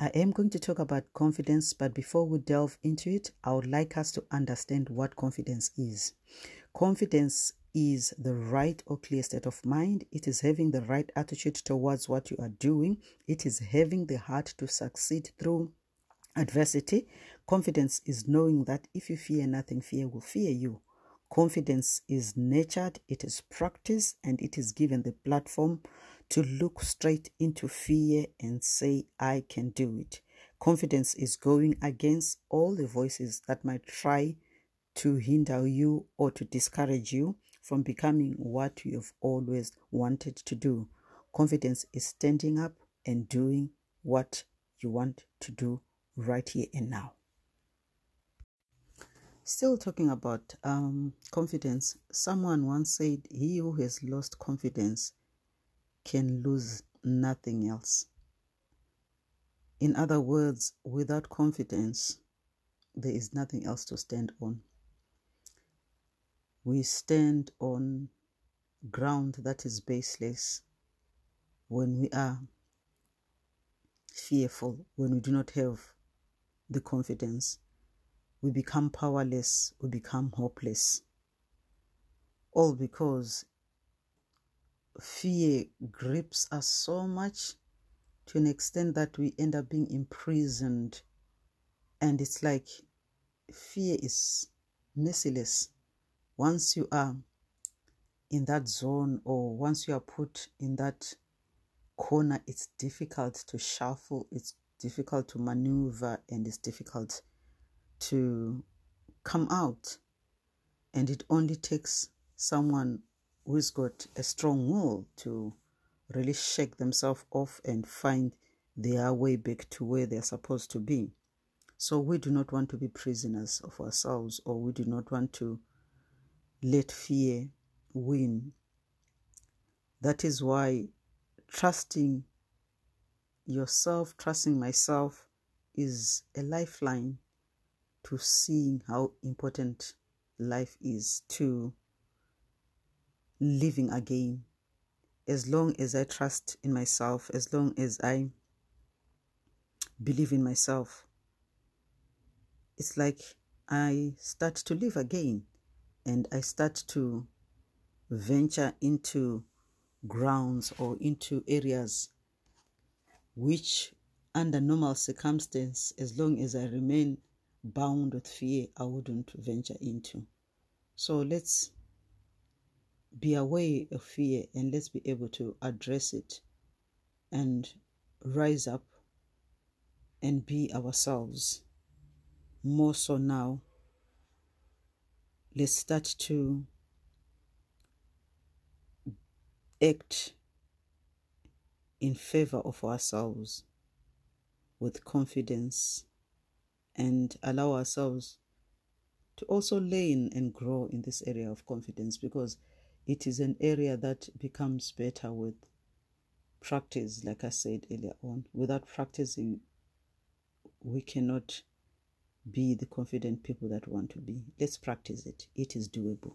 I am going to talk about confidence, but before we delve into it, I would like us to understand what confidence is. Confidence is the right or clear state of mind. It is having the right attitude towards what you are doing. It is having the heart to succeed through adversity. Confidence is knowing that if you fear nothing, fear will fear you. Confidence is nurtured, it is practiced, and it is given the platform to look straight into fear and say, I can do it. Confidence is going against all the voices that might try to hinder you or to discourage you from becoming what you have always wanted to do. Confidence is standing up and doing what you want to do right here and now. Still talking about um, confidence, someone once said, He who has lost confidence can lose nothing else. In other words, without confidence, there is nothing else to stand on. We stand on ground that is baseless when we are fearful, when we do not have the confidence we become powerless, we become hopeless. All because fear grips us so much to an extent that we end up being imprisoned. And it's like fear is merciless. Once you are in that zone or once you are put in that corner, it's difficult to shuffle, it's difficult to maneuver, and it's difficult to come out. And it only takes someone who's got a strong will to really shake themselves off and find their way back to where they're supposed to be. So we do not want to be prisoners of ourselves or we do not want to let fear win. That is why trusting yourself, trusting myself is a lifeline to seeing how important life is to living again. As long as I trust in myself, as long as I believe in myself, it's like I start to live again and I start to venture into grounds or into areas which under normal circumstance as long as i remain bound with fear I wouldn't venture into. So let's be aware of fear and let's be able to address it and rise up and be ourselves. More so now, let's start to act in favor of ourselves with confidence and allow ourselves to also learn and grow in this area of confidence because it is an area that becomes better with practice, like I said earlier on. Without practicing, we cannot be the confident people that want to be. Let's practice it, it is doable.